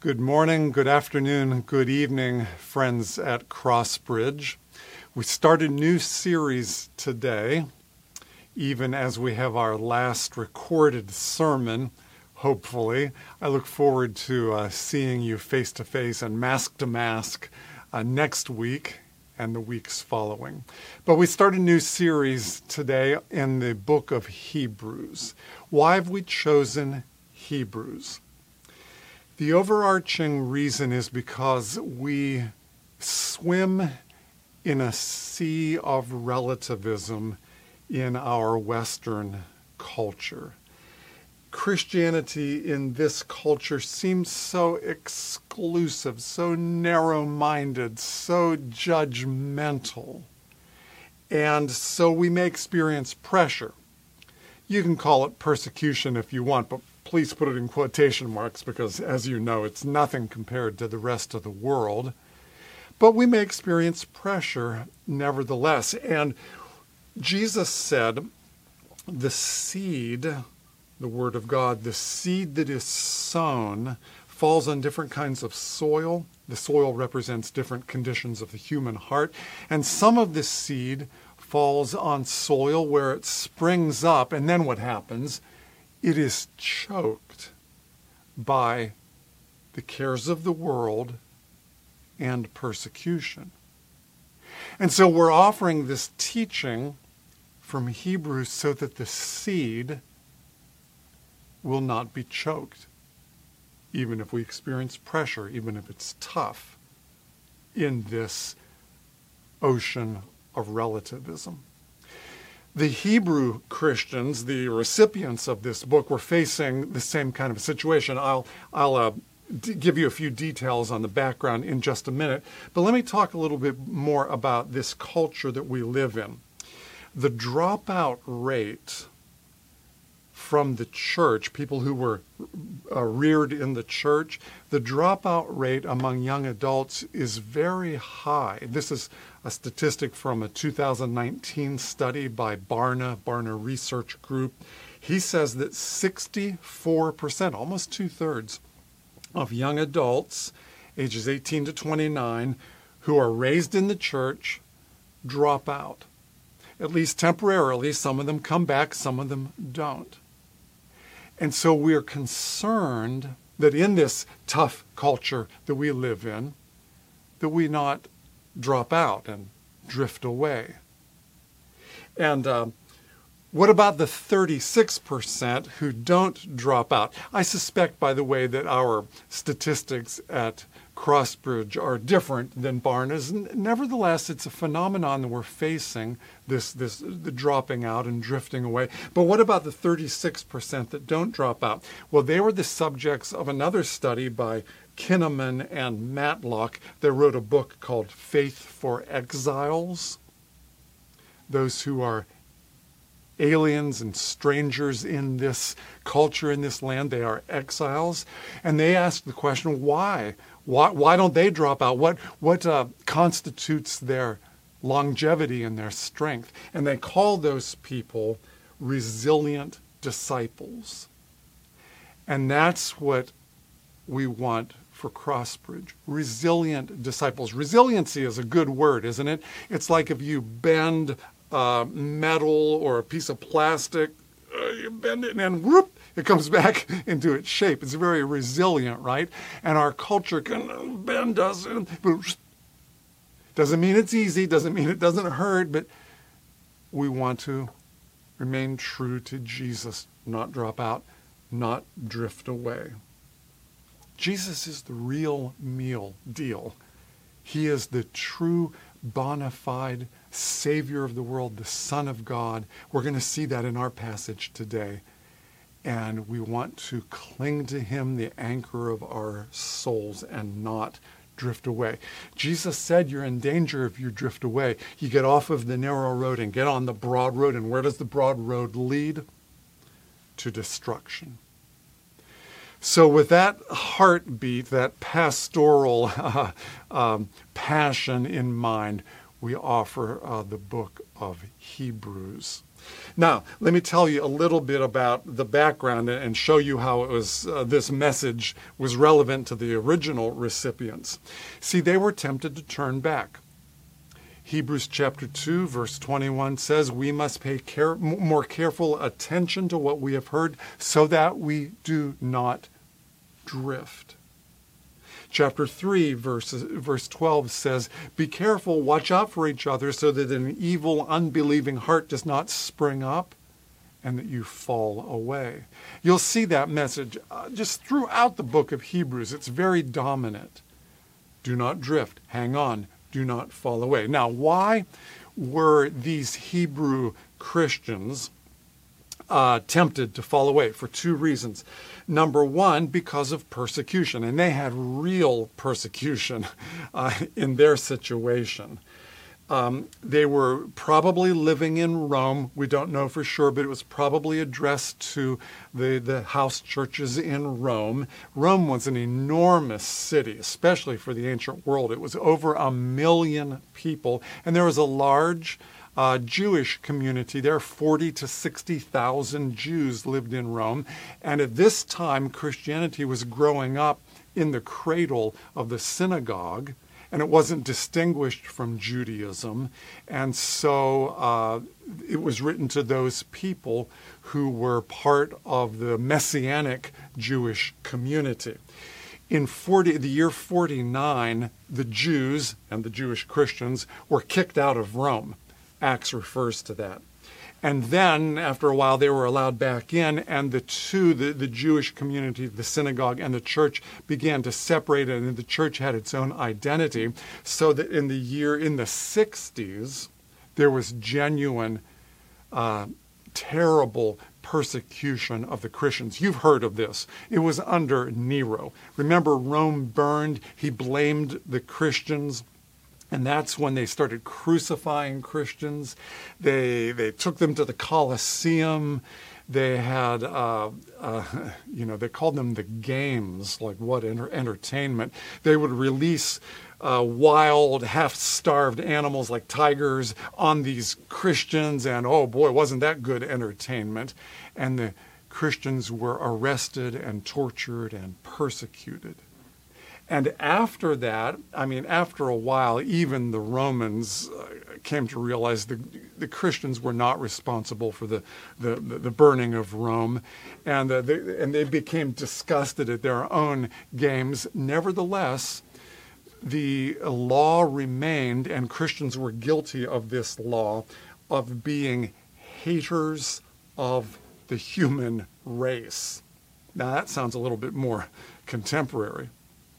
Good morning, good afternoon, good evening, friends at Crossbridge. We start a new series today, even as we have our last recorded sermon, hopefully. I look forward to uh, seeing you face to face and mask to mask uh, next week and the weeks following. But we start a new series today in the book of Hebrews. Why have we chosen Hebrews? The overarching reason is because we swim in a sea of relativism in our Western culture. Christianity in this culture seems so exclusive, so narrow minded, so judgmental. And so we may experience pressure. You can call it persecution if you want, but please put it in quotation marks because, as you know, it's nothing compared to the rest of the world. But we may experience pressure nevertheless. And Jesus said, the seed, the Word of God, the seed that is sown falls on different kinds of soil. The soil represents different conditions of the human heart. And some of this seed falls on soil where it springs up. And then what happens? It is choked by the cares of the world and persecution. And so we're offering this teaching from Hebrews so that the seed will not be choked, even if we experience pressure, even if it's tough in this ocean of relativism the Hebrew Christians, the recipients of this book, were facing the same kind of situation. I'll, I'll uh, give you a few details on the background in just a minute, but let me talk a little bit more about this culture that we live in. The dropout rate from the church, people who were uh, reared in the church, the dropout rate among young adults is very high. This is a statistic from a 2019 study by Barna, Barna Research Group. He says that 64%, almost two thirds, of young adults ages 18 to 29 who are raised in the church drop out. At least temporarily, some of them come back, some of them don't. And so we're concerned that in this tough culture that we live in, that we not drop out and drift away. And uh, what about the 36% who don't drop out? I suspect, by the way, that our statistics at Crossbridge are different than Barna's. Nevertheless, it's a phenomenon that we're facing, this, this the dropping out and drifting away. But what about the 36% that don't drop out? Well, they were the subjects of another study by Kinnaman and Matlock. They wrote a book called Faith for Exiles. Those who are aliens and strangers in this culture, in this land. They are exiles. And they ask the question, why? Why, why don't they drop out? What, what uh, constitutes their longevity and their strength? And they call those people resilient disciples. And that's what we want for Crossbridge. Resilient disciples. Resiliency is a good word, isn't it? It's like if you bend uh, metal or a piece of plastic, uh, you bend it and whoop, it comes back into its shape. It's very resilient, right? And our culture can bend us. Doesn't mean it's easy, doesn't mean it doesn't hurt, but we want to remain true to Jesus, not drop out, not drift away. Jesus is the real meal deal. He is the true bona fide Savior of the world, the Son of God. We're going to see that in our passage today and we want to cling to him, the anchor of our souls, and not drift away. Jesus said you're in danger if you drift away. You get off of the narrow road and get on the broad road. And where does the broad road lead? To destruction. So, with that heartbeat, that pastoral uh, um, passion in mind, we offer uh, the book of Hebrews. Now, let me tell you a little bit about the background and show you how it was uh, this message was relevant to the original recipients. See, they were tempted to turn back. Hebrews chapter 2 verse 21 says we must pay care, more careful attention to what we have heard so that we do not drift. Chapter 3, verse, verse 12 says, Be careful, watch out for each other, so that an evil, unbelieving heart does not spring up and that you fall away. You'll see that message uh, just throughout the book of Hebrews. It's very dominant. Do not drift, hang on, do not fall away. Now, why were these Hebrew Christians uh, tempted to fall away? For two reasons. Number one, because of persecution, and they had real persecution uh, in their situation. Um, they were probably living in Rome. We don't know for sure, but it was probably addressed to the, the house churches in Rome. Rome was an enormous city, especially for the ancient world. It was over a million people, and there was a large uh, Jewish community there. 40 to 60,000 Jews lived in Rome. And at this time, Christianity was growing up in the cradle of the synagogue, and it wasn't distinguished from Judaism. And so uh, it was written to those people who were part of the messianic Jewish community. In 40, the year 49, the Jews and the Jewish Christians were kicked out of Rome. Acts refers to that. And then, after a while, they were allowed back in, and the two, the, the Jewish community, the synagogue, and the church began to separate, and the church had its own identity. So that in the year, in the 60s, there was genuine, uh, terrible persecution of the Christians. You've heard of this. It was under Nero. Remember, Rome burned, he blamed the Christians and that's when they started crucifying Christians. They, they took them to the Colosseum. They had, uh, uh, you know, they called them the games, like what enter- entertainment. They would release uh, wild, half starved animals like tigers on these Christians, and oh boy, wasn't that good entertainment. And the Christians were arrested and tortured and persecuted. And after that, I mean, after a while, even the Romans uh, came to realize the, the Christians were not responsible for the, the, the burning of Rome, and, uh, they, and they became disgusted at their own games. Nevertheless, the law remained, and Christians were guilty of this law of being haters of the human race. Now, that sounds a little bit more contemporary.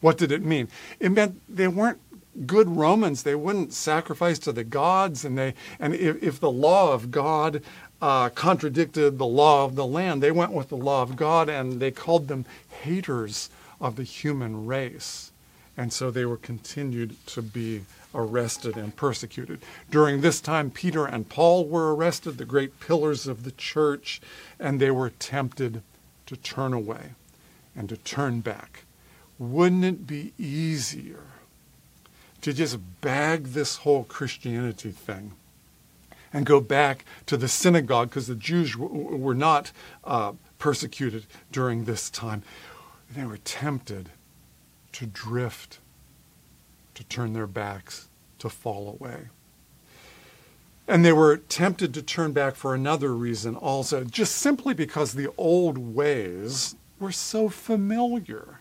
What did it mean? It meant they weren't good Romans. They wouldn't sacrifice to the gods, and they and if, if the law of God uh, contradicted the law of the land, they went with the law of God, and they called them haters of the human race, and so they were continued to be arrested and persecuted. During this time, Peter and Paul were arrested, the great pillars of the church, and they were tempted to turn away and to turn back wouldn't it be easier to just bag this whole Christianity thing and go back to the synagogue because the Jews were not uh, persecuted during this time? They were tempted to drift, to turn their backs, to fall away. And they were tempted to turn back for another reason also, just simply because the old ways were so familiar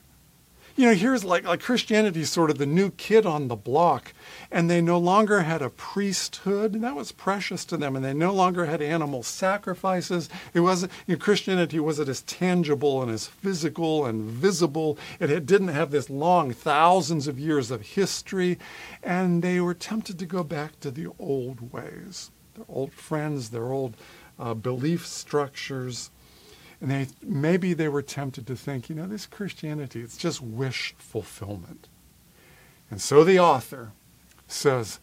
you know, here's like, like Christianity sort of the new kid on the block, and they no longer had a priesthood. and That was precious to them, and they no longer had animal sacrifices. It wasn't, you know, Christianity wasn't as tangible and as physical and visible. It had, didn't have this long, thousands of years of history, and they were tempted to go back to the old ways, their old friends, their old uh, belief structures. And they, maybe they were tempted to think, you know, this Christianity, it's just wish fulfillment. And so the author says,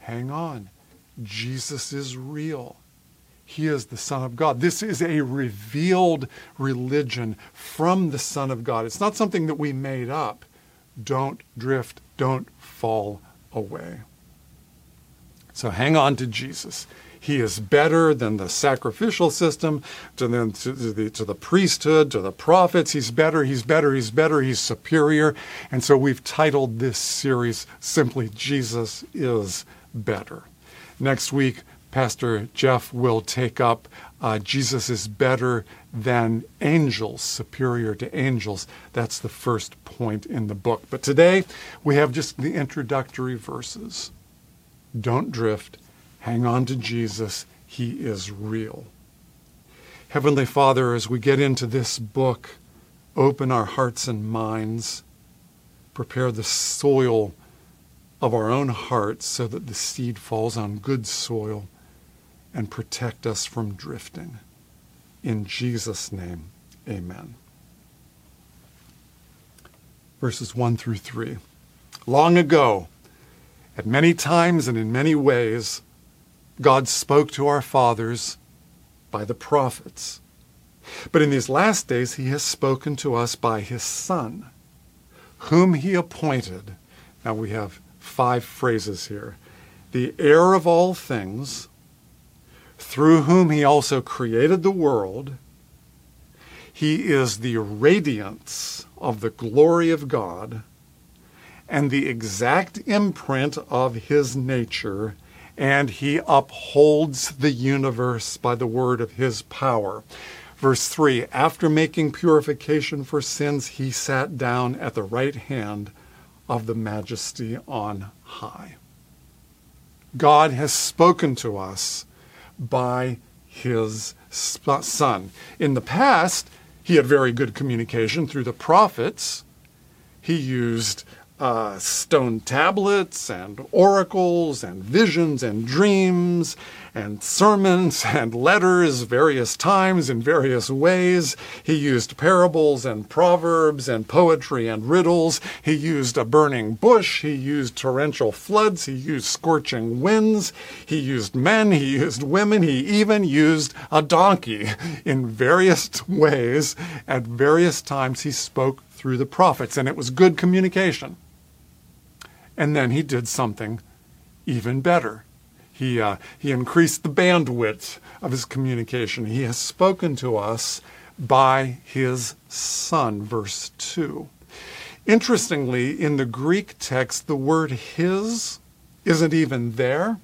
hang on, Jesus is real. He is the Son of God. This is a revealed religion from the Son of God. It's not something that we made up. Don't drift, don't fall away. So hang on to Jesus. He is better than the sacrificial system, to the, to, the, to the priesthood, to the prophets. He's better, he's better, he's better, he's superior. And so we've titled this series simply Jesus is Better. Next week, Pastor Jeff will take up uh, Jesus is better than angels, superior to angels. That's the first point in the book. But today we have just the introductory verses. Don't drift. Hang on to Jesus. He is real. Heavenly Father, as we get into this book, open our hearts and minds, prepare the soil of our own hearts so that the seed falls on good soil and protect us from drifting. In Jesus' name, amen. Verses 1 through 3. Long ago, at many times and in many ways, God spoke to our fathers by the prophets. But in these last days, he has spoken to us by his Son, whom he appointed. Now we have five phrases here the heir of all things through whom he also created the world. He is the radiance of the glory of God and the exact imprint of his nature, and he upholds the universe by the word of his power. Verse 3 After making purification for sins, he sat down at the right hand of the majesty on high. God has spoken to us by his son. In the past, he had very good communication through the prophets. He used uh, stone tablets and oracles and visions and dreams and sermons and letters various times in various ways. He used parables and proverbs and poetry and riddles. He used a burning bush. He used torrential floods. He used scorching winds. He used men. He used women. He even used a donkey in various ways. At various times, he spoke through the prophets, and it was good communication. And then he did something even better. He, uh, he increased the bandwidth of his communication. He has spoken to us by his Son, verse 2. Interestingly, in the Greek text, the word his isn't even there.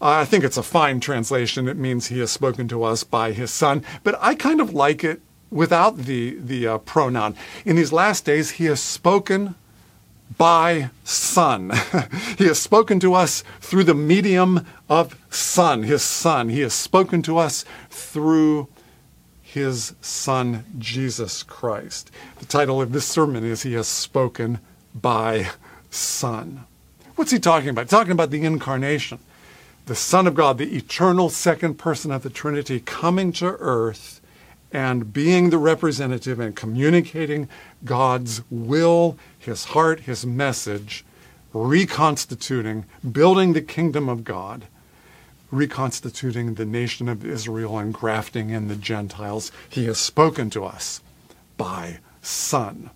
Uh, I think it's a fine translation. It means he has spoken to us by his Son. But I kind of like it without the, the uh, pronoun. In these last days, he has spoken by Son. he has spoken to us through the medium of Son, his Son. He has spoken to us through his Son, Jesus Christ. The title of this sermon is He Has Spoken by Son. What's he talking about? He's Talking about the incarnation, the Son of God, the eternal second person of the Trinity coming to earth and being the representative and communicating God's will, his heart, his message, reconstituting, building the kingdom of God, reconstituting the nation of Israel and grafting in the Gentiles. He has spoken to us by Son.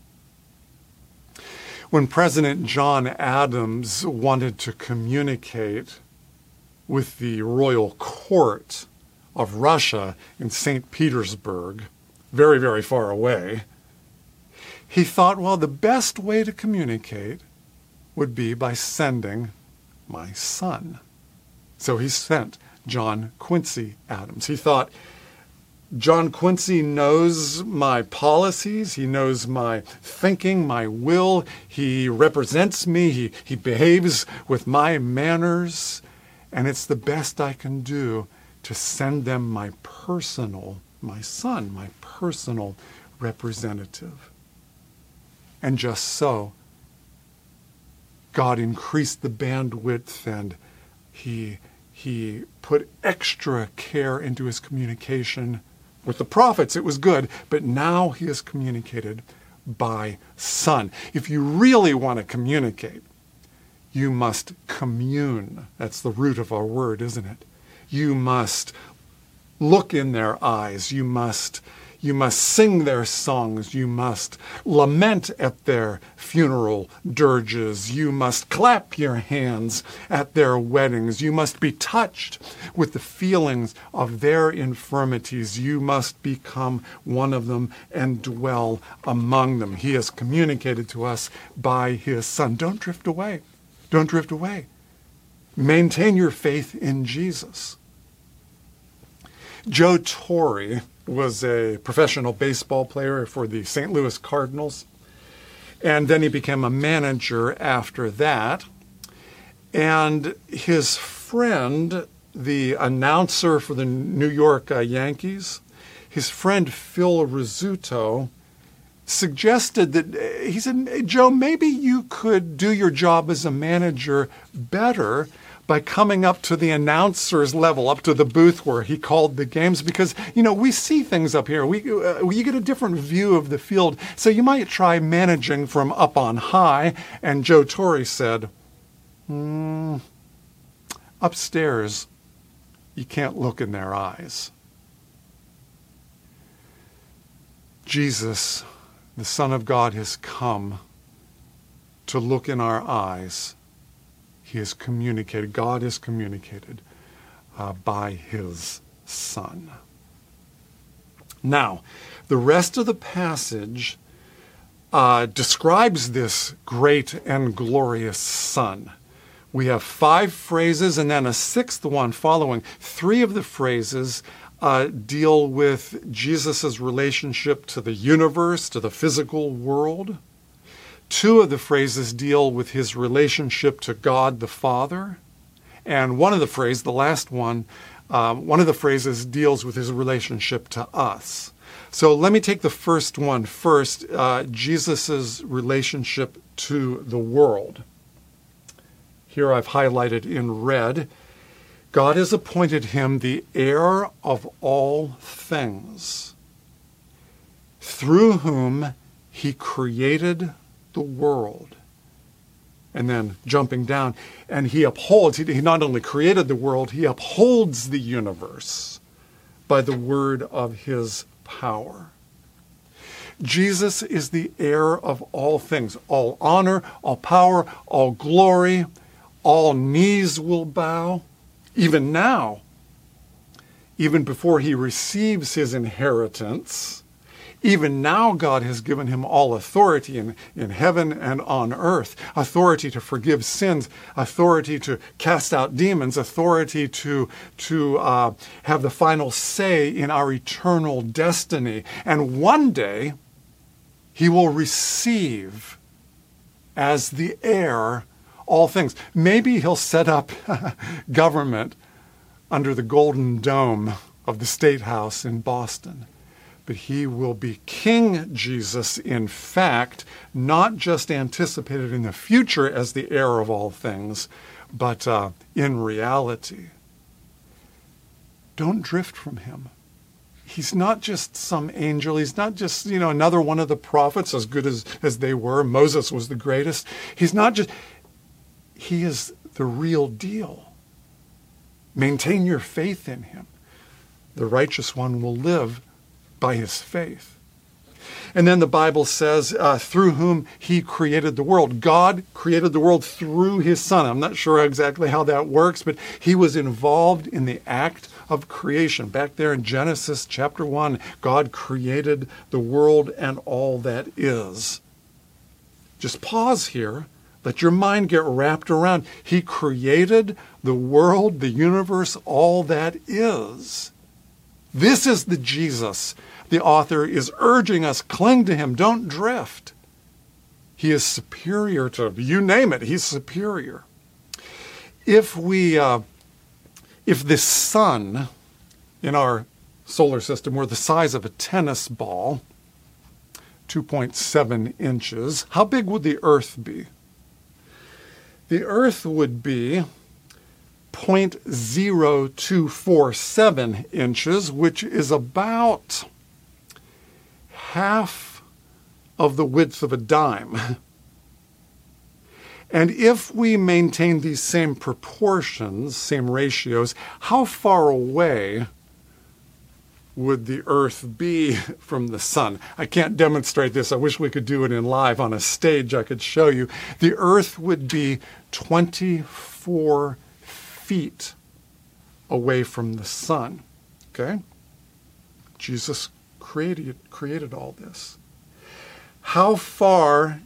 When President John Adams wanted to communicate with the royal court, of Russia in St. Petersburg, very, very far away, he thought, well, the best way to communicate would be by sending my son. So he sent John Quincy Adams. He thought, John Quincy knows my policies. He knows my thinking, my will. He represents me. He, he behaves with my manners. And it's the best I can do to send them my personal, my son, my personal representative. And just so, God increased the bandwidth and he, he put extra care into his communication. With the prophets, it was good, but now he has communicated by Son. If you really want to communicate, you must commune. That's the root of our word, isn't it? You must look in their eyes. You must You must sing their songs. You must lament at their funeral dirges. You must clap your hands at their weddings. You must be touched with the feelings of their infirmities. You must become one of them and dwell among them. He has communicated to us by his Son. Don't drift away. Don't drift away. Maintain your faith in Jesus. Joe Torre was a professional baseball player for the St. Louis Cardinals. And then he became a manager after that. And his friend, the announcer for the New York uh, Yankees, his friend Phil Rizzuto, suggested that uh, he said, Joe, maybe you could do your job as a manager better by coming up to the announcer's level, up to the booth where he called the games, because you know we see things up here. We uh, you get a different view of the field, so you might try managing from up on high. And Joe Torre said, mm, "Upstairs, you can't look in their eyes." Jesus, the Son of God, has come to look in our eyes he has communicated, God has communicated uh, by his Son. Now, the rest of the passage uh, describes this great and glorious Son. We have five phrases and then a sixth one following. Three of the phrases uh, deal with Jesus' relationship to the universe, to the physical world. Two of the phrases deal with his relationship to God the Father. And one of the phrases, the last one, um, one of the phrases deals with his relationship to us. So let me take the first one first uh, Jesus' relationship to the world. Here I've highlighted in red God has appointed him the heir of all things, through whom he created the world. And then jumping down, and he upholds, he, not only created the world, he upholds the universe by the word of his power. Jesus is the heir of all things. All honor, all power, all glory, all knees will bow. Even now, even before he receives his inheritance, even now, God has given him all authority in, in heaven and on earth authority to forgive sins, authority to cast out demons, authority to, to uh, have the final say in our eternal destiny. And one day, he will receive as the heir all things. Maybe he'll set up government under the golden dome of the State House in Boston but he will be King Jesus, in fact, not just anticipated in the future as the heir of all things, but uh, in reality. Don't drift from him. He's not just some angel. He's not just, you know, another one of the prophets, as good as, as they were. Moses was the greatest. He's not just, he is the real deal. Maintain your faith in him. The righteous one will live by his faith. And then the Bible says, uh, through whom he created the world. God created the world through his son. I'm not sure exactly how that works, but he was involved in the act of creation. Back there in Genesis chapter 1, God created the world and all that is. Just pause here. Let your mind get wrapped around. He created the world, the universe, all that is. This is the Jesus the author is urging us cling to him, don't drift. He is superior to you name it. He's superior. If we, uh, if the sun in our solar system were the size of a tennis ball, 2.7 inches, how big would the Earth be? The Earth would be 0.0247 inches, which is about half of the width of a dime. And if we maintain these same proportions, same ratios, how far away would the earth be from the sun? I can't demonstrate this. I wish we could do it in live on a stage. I could show you. The earth would be 24 feet away from the sun. Okay? Jesus created, created all this. How far,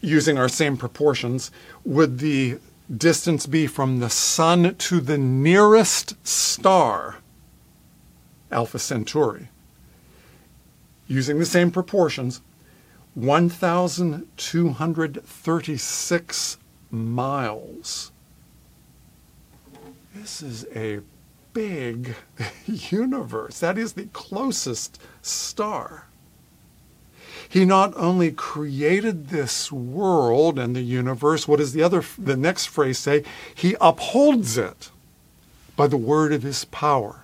using our same proportions, would the distance be from the sun to the nearest star, Alpha Centauri? Using the same proportions, 1,236 miles. This is a big universe. That is the closest star. He not only created this world and the universe, what does the other the next phrase say? He upholds it by the word of his power.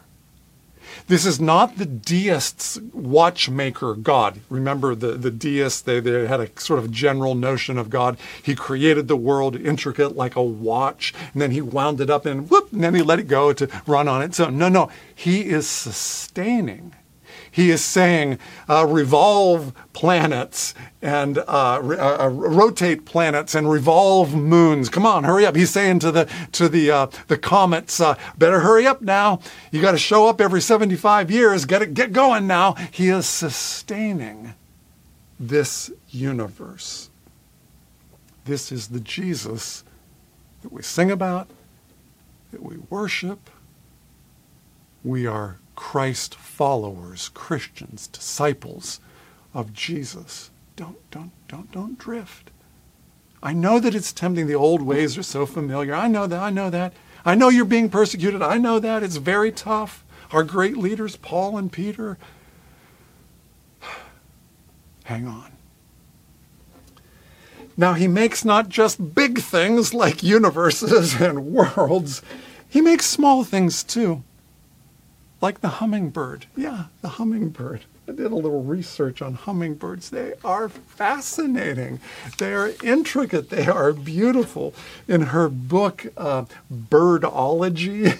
This is not the deists' watchmaker God. Remember the, the deists, they, they had a sort of general notion of God. He created the world intricate like a watch, and then he wound it up and whoop, and then he let it go to run on its own. No, no, he is sustaining he is saying uh, revolve planets and uh, uh, uh, rotate planets and revolve moons. Come on, hurry up. He's saying to the to the uh, the comets, uh, better hurry up now. You got to show up every 75 years. Get it, get going now. He is sustaining this universe. This is the Jesus that we sing about, that we worship. We are Christ followers, Christians, disciples of Jesus. Don't, don't, don't, don't drift. I know that it's tempting. The old ways are so familiar. I know that. I know that. I know you're being persecuted. I know that. It's very tough. Our great leaders, Paul and Peter, hang on. Now, he makes not just big things like universes and worlds, he makes small things too like the hummingbird. Yeah, the hummingbird. I did a little research on hummingbirds. They are fascinating. They are intricate. They are beautiful. In her book, uh, Birdology,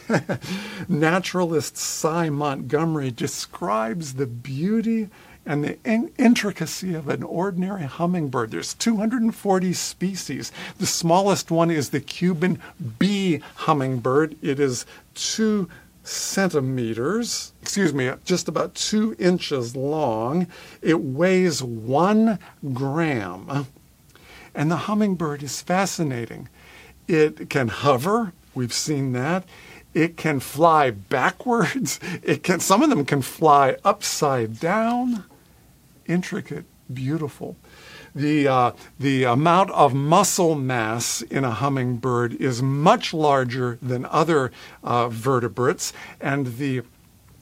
naturalist Sy Montgomery describes the beauty and the in- intricacy of an ordinary hummingbird. There's 240 species. The smallest one is the Cuban bee hummingbird. It is two centimeters, excuse me, just about two inches long. It weighs one gram. And the hummingbird is fascinating. It can hover, we've seen that. It can fly backwards. It can some of them can fly upside down. Intricate, beautiful the, uh, the amount of muscle mass in a hummingbird is much larger than other uh, vertebrates, and the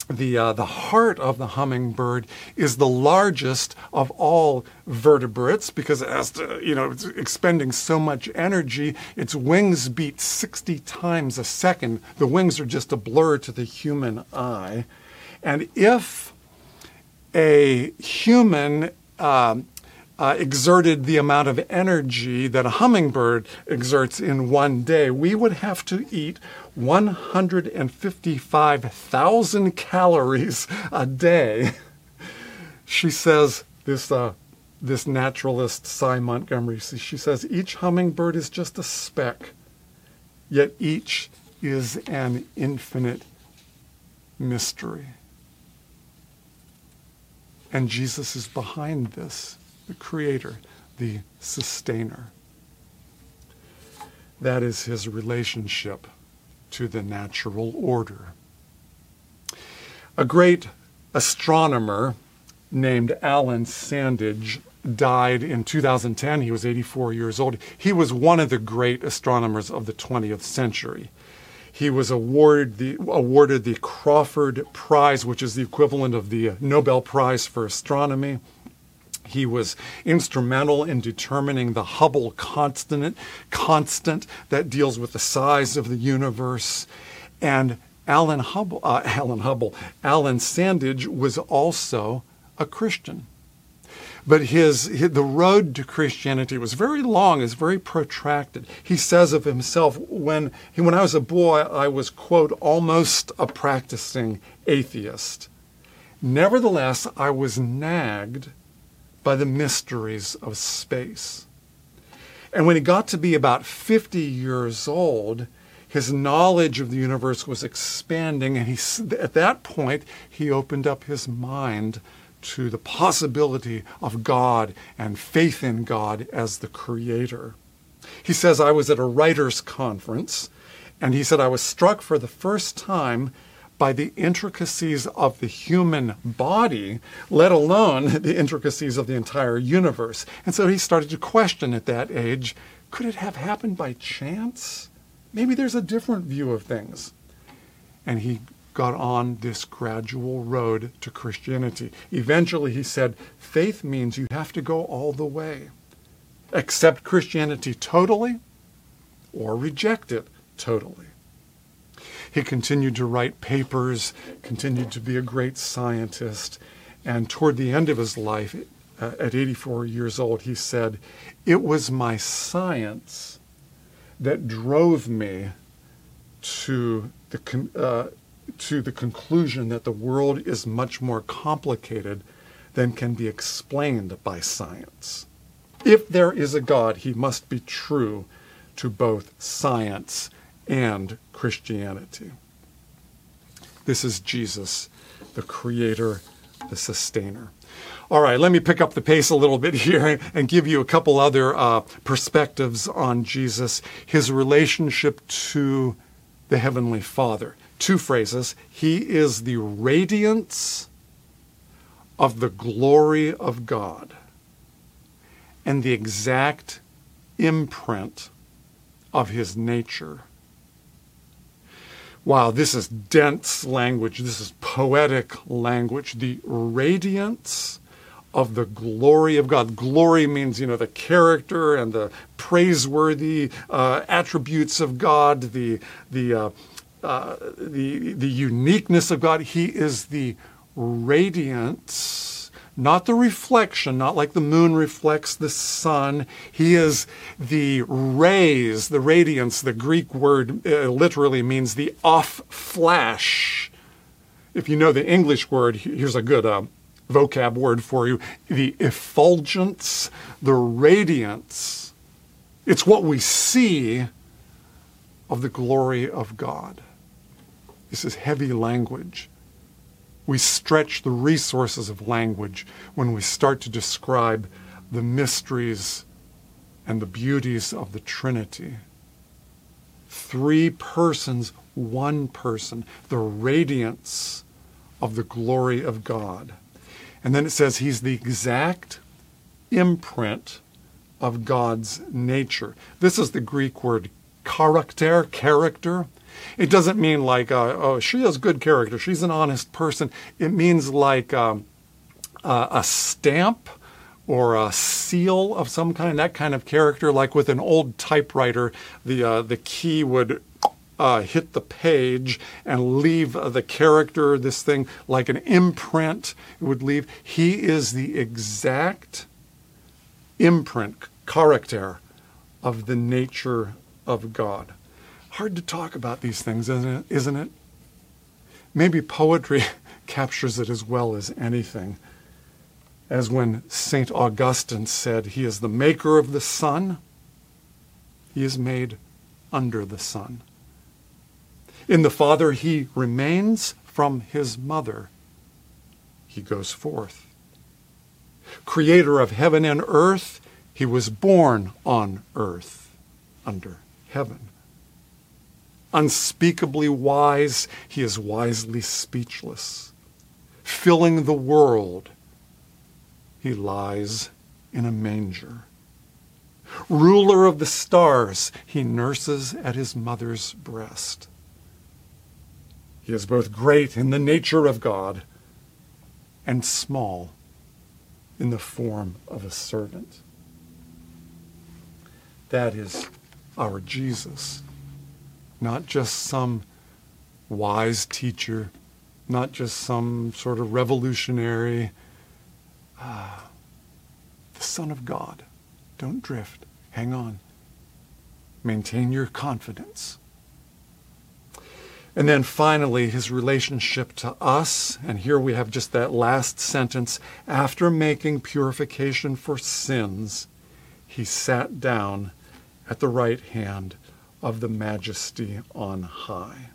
the uh, the heart of the hummingbird is the largest of all vertebrates because it has to you know it's expending so much energy its wings beat 60 times a second. The wings are just a blur to the human eye. And if a human um, uh, exerted the amount of energy that a hummingbird exerts in one day, we would have to eat 155,000 calories a day. She says, this, uh, this naturalist, Sy Montgomery, she says, each hummingbird is just a speck, yet each is an infinite mystery. And Jesus is behind this the creator, the sustainer. That is his relationship to the natural order. A great astronomer named Alan Sandage died in 2010. He was 84 years old. He was one of the great astronomers of the 20th century. He was awarded the, awarded the Crafoord Prize, which is the equivalent of the Nobel Prize for Astronomy. He was instrumental in determining the Hubble constant, constant that deals with the size of the universe. And Alan Hubble, uh, Alan Hubble, Alan Sandage was also a Christian. But his, his, the road to Christianity was very long, is very protracted. He says of himself, when he, when I was a boy, I was quote almost a practicing atheist. Nevertheless, I was nagged by the mysteries of space. And when he got to be about 50 years old, his knowledge of the universe was expanding, and he, at that point, he opened up his mind to the possibility of God and faith in God as the creator. He says, I was at a writers' conference, and he said, I was struck for the first time by the intricacies of the human body, let alone the intricacies of the entire universe. And so he started to question at that age could it have happened by chance? Maybe there's a different view of things. And he got on this gradual road to Christianity. Eventually, he said, faith means you have to go all the way. Accept Christianity totally or reject it totally. He continued to write papers, continued to be a great scientist, and toward the end of his life, uh, at 84 years old, he said, It was my science that drove me to the, uh, to the conclusion that the world is much more complicated than can be explained by science. If there is a God, he must be true to both science and Christianity. This is Jesus, the creator, the sustainer. All right, let me pick up the pace a little bit here and give you a couple other uh, perspectives on Jesus, his relationship to the Heavenly Father. Two phrases. He is the radiance of the glory of God and the exact imprint of his nature. Wow, this is dense language. This is poetic language. The radiance of the glory of God. Glory means, you know, the character and the praiseworthy uh, attributes of God, the, the, uh, uh, the, the uniqueness of God. He is the radiance not the reflection, not like the moon reflects the sun. He is the rays, the radiance. The Greek word uh, literally means the off flash. If you know the English word, here's a good uh, vocab word for you the effulgence, the radiance. It's what we see of the glory of God. This is heavy language. We stretch the resources of language when we start to describe the mysteries and the beauties of the Trinity. Three persons, one person, the radiance of the glory of God. And then it says he's the exact imprint of God's nature. This is the Greek word character, character. It doesn't mean like, uh, oh, she has good character. She's an honest person. It means like um, uh, a stamp or a seal of some kind, that kind of character. Like with an old typewriter, the, uh, the key would uh, hit the page and leave the character, this thing, like an imprint it would leave. He is the exact imprint, character of the nature of God. Hard to talk about these things, isn't it? Isn't it? Maybe poetry captures it as well as anything. As when St. Augustine said, He is the maker of the sun, He is made under the sun. In the Father, He remains from His mother. He goes forth. Creator of heaven and earth, He was born on earth under heaven unspeakably wise, he is wisely speechless. Filling the world, he lies in a manger. Ruler of the stars, he nurses at his mother's breast. He is both great in the nature of God and small in the form of a servant. That is our Jesus not just some wise teacher, not just some sort of revolutionary, uh, the Son of God. Don't drift. Hang on. Maintain your confidence. And then finally, his relationship to us. And here we have just that last sentence. After making purification for sins, he sat down at the right hand of the majesty on high.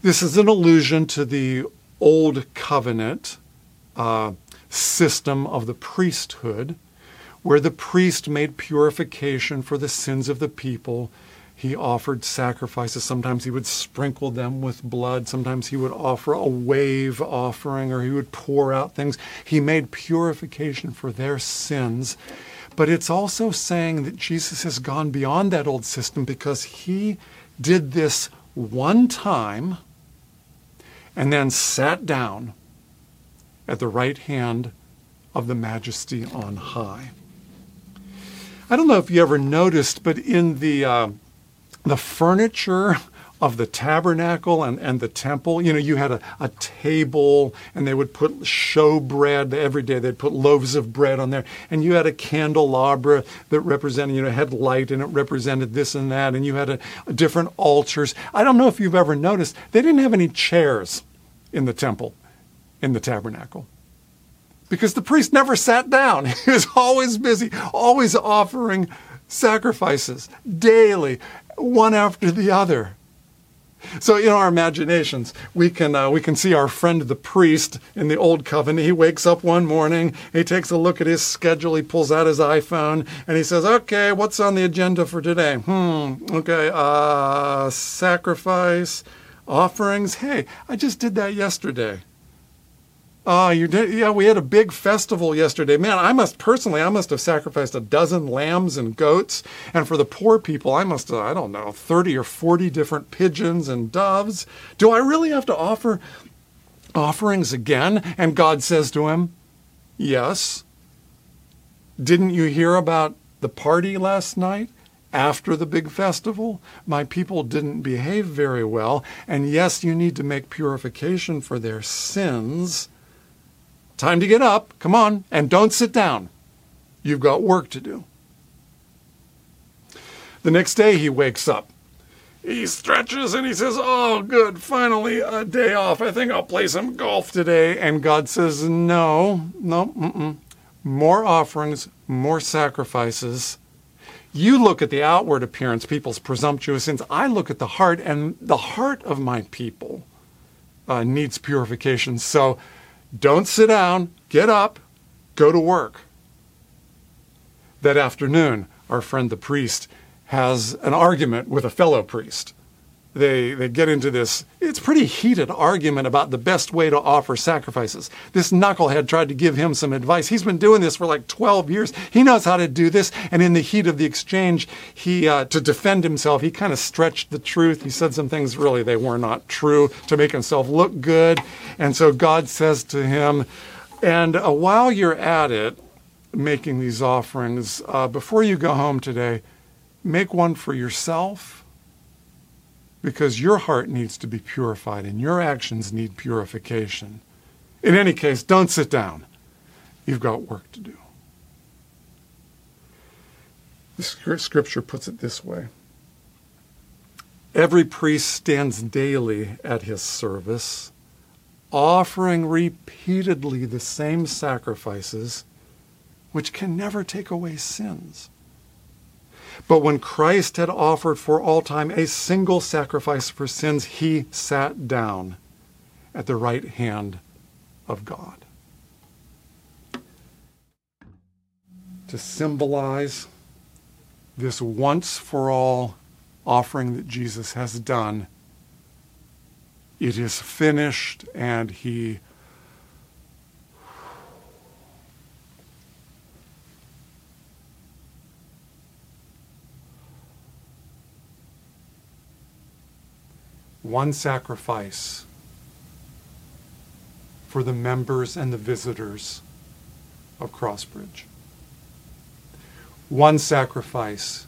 This is an allusion to the Old Covenant uh, system of the priesthood, where the priest made purification for the sins of the people he offered sacrifices. Sometimes he would sprinkle them with blood. Sometimes he would offer a wave offering or he would pour out things. He made purification for their sins. But it's also saying that Jesus has gone beyond that old system because he did this one time and then sat down at the right hand of the majesty on high. I don't know if you ever noticed, but in the uh, the furniture of the tabernacle and, and the temple. You know, you had a, a table and they would put show bread every day. They'd put loaves of bread on there. And you had a candelabra that represented, you know, had light and it represented this and that. And you had a, a different altars. I don't know if you've ever noticed, they didn't have any chairs in the temple, in the tabernacle. Because the priest never sat down. He was always busy, always offering sacrifices daily one after the other. So in our imaginations, we can uh, we can see our friend the priest in the old covenant. He wakes up one morning, he takes a look at his schedule, he pulls out his iPhone, and he says, "Okay, what's on the agenda for today? Hmm. Okay. Uh, sacrifice, offerings. Hey, I just did that yesterday. Oh, you did? Yeah, we had a big festival yesterday. Man, I must personally, I must have sacrificed a dozen lambs and goats. And for the poor people, I must have, I don't know, 30 or 40 different pigeons and doves. Do I really have to offer offerings again? And God says to him, Yes. Didn't you hear about the party last night? After the big festival, my people didn't behave very well. And yes, you need to make purification for their sins Time to get up. Come on. And don't sit down. You've got work to do. The next day he wakes up. He stretches and he says, Oh, good, finally a day off. I think I'll play some golf today. And God says, No, no, mm-mm. more offerings, more sacrifices. You look at the outward appearance, people's presumptuous sins. I look at the heart, and the heart of my people uh, needs purification. So don't sit down, get up, go to work. That afternoon, our friend the priest has an argument with a fellow priest they, they get into this, it's pretty heated argument about the best way to offer sacrifices. This knucklehead tried to give him some advice. He's been doing this for like 12 years. He knows how to do this. And in the heat of the exchange, he, uh, to defend himself, he kind of stretched the truth. He said some things really they were not true to make himself look good. And so God says to him, and uh, while you're at it, making these offerings, uh, before you go home today, make one for yourself because your heart needs to be purified and your actions need purification. In any case, don't sit down. You've got work to do. The scripture puts it this way Every priest stands daily at his service, offering repeatedly the same sacrifices, which can never take away sins. But when Christ had offered for all time a single sacrifice for sins, he sat down at the right hand of God. To symbolize this once for all offering that Jesus has done, it is finished, and he one sacrifice for the members and the visitors of Crossbridge. One sacrifice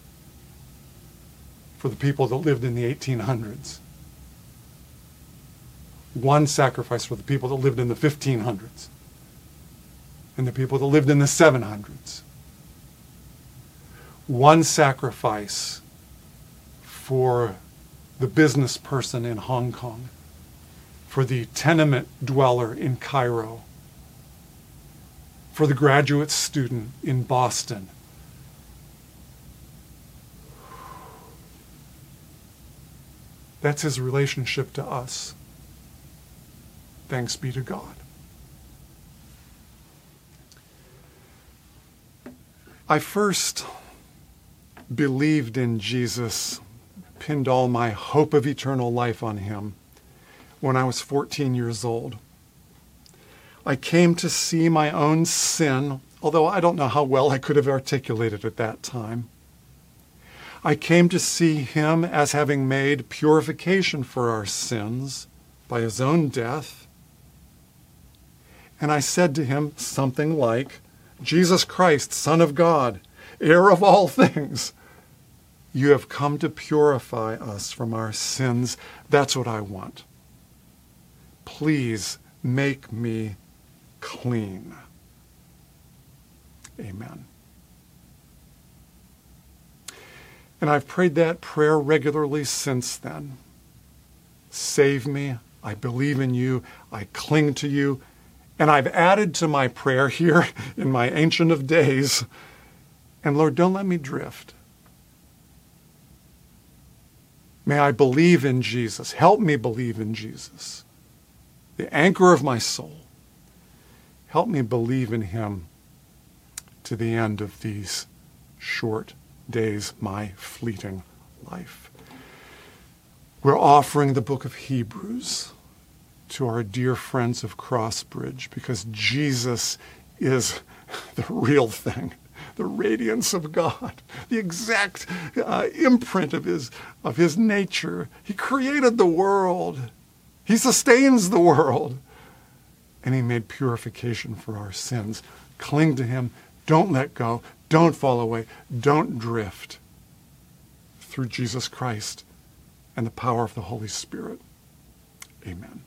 for the people that lived in the 1800s. One sacrifice for the people that lived in the 1500s and the people that lived in the 700s. One sacrifice for the business person in Hong Kong, for the tenement dweller in Cairo, for the graduate student in Boston. That's his relationship to us. Thanks be to God. I first believed in Jesus, pinned all my hope of eternal life on him when I was 14 years old. I came to see my own sin, although I don't know how well I could have articulated at that time. I came to see him as having made purification for our sins by his own death. And I said to him something like, Jesus Christ, Son of God, heir of all things, you have come to purify us from our sins. That's what I want. Please make me clean. Amen. And I've prayed that prayer regularly since then. Save me. I believe in you. I cling to you. And I've added to my prayer here in my Ancient of Days. And Lord, don't let me drift. May I believe in Jesus. Help me believe in Jesus, the anchor of my soul. Help me believe in him to the end of these short days, my fleeting life. We're offering the book of Hebrews to our dear friends of Crossbridge because Jesus is the real thing, the radiance of God, the exact uh, imprint of his, of his nature. He created the world. He sustains the world. And he made purification for our sins. Cling to him. Don't let go. Don't fall away. Don't drift through Jesus Christ and the power of the Holy Spirit. Amen.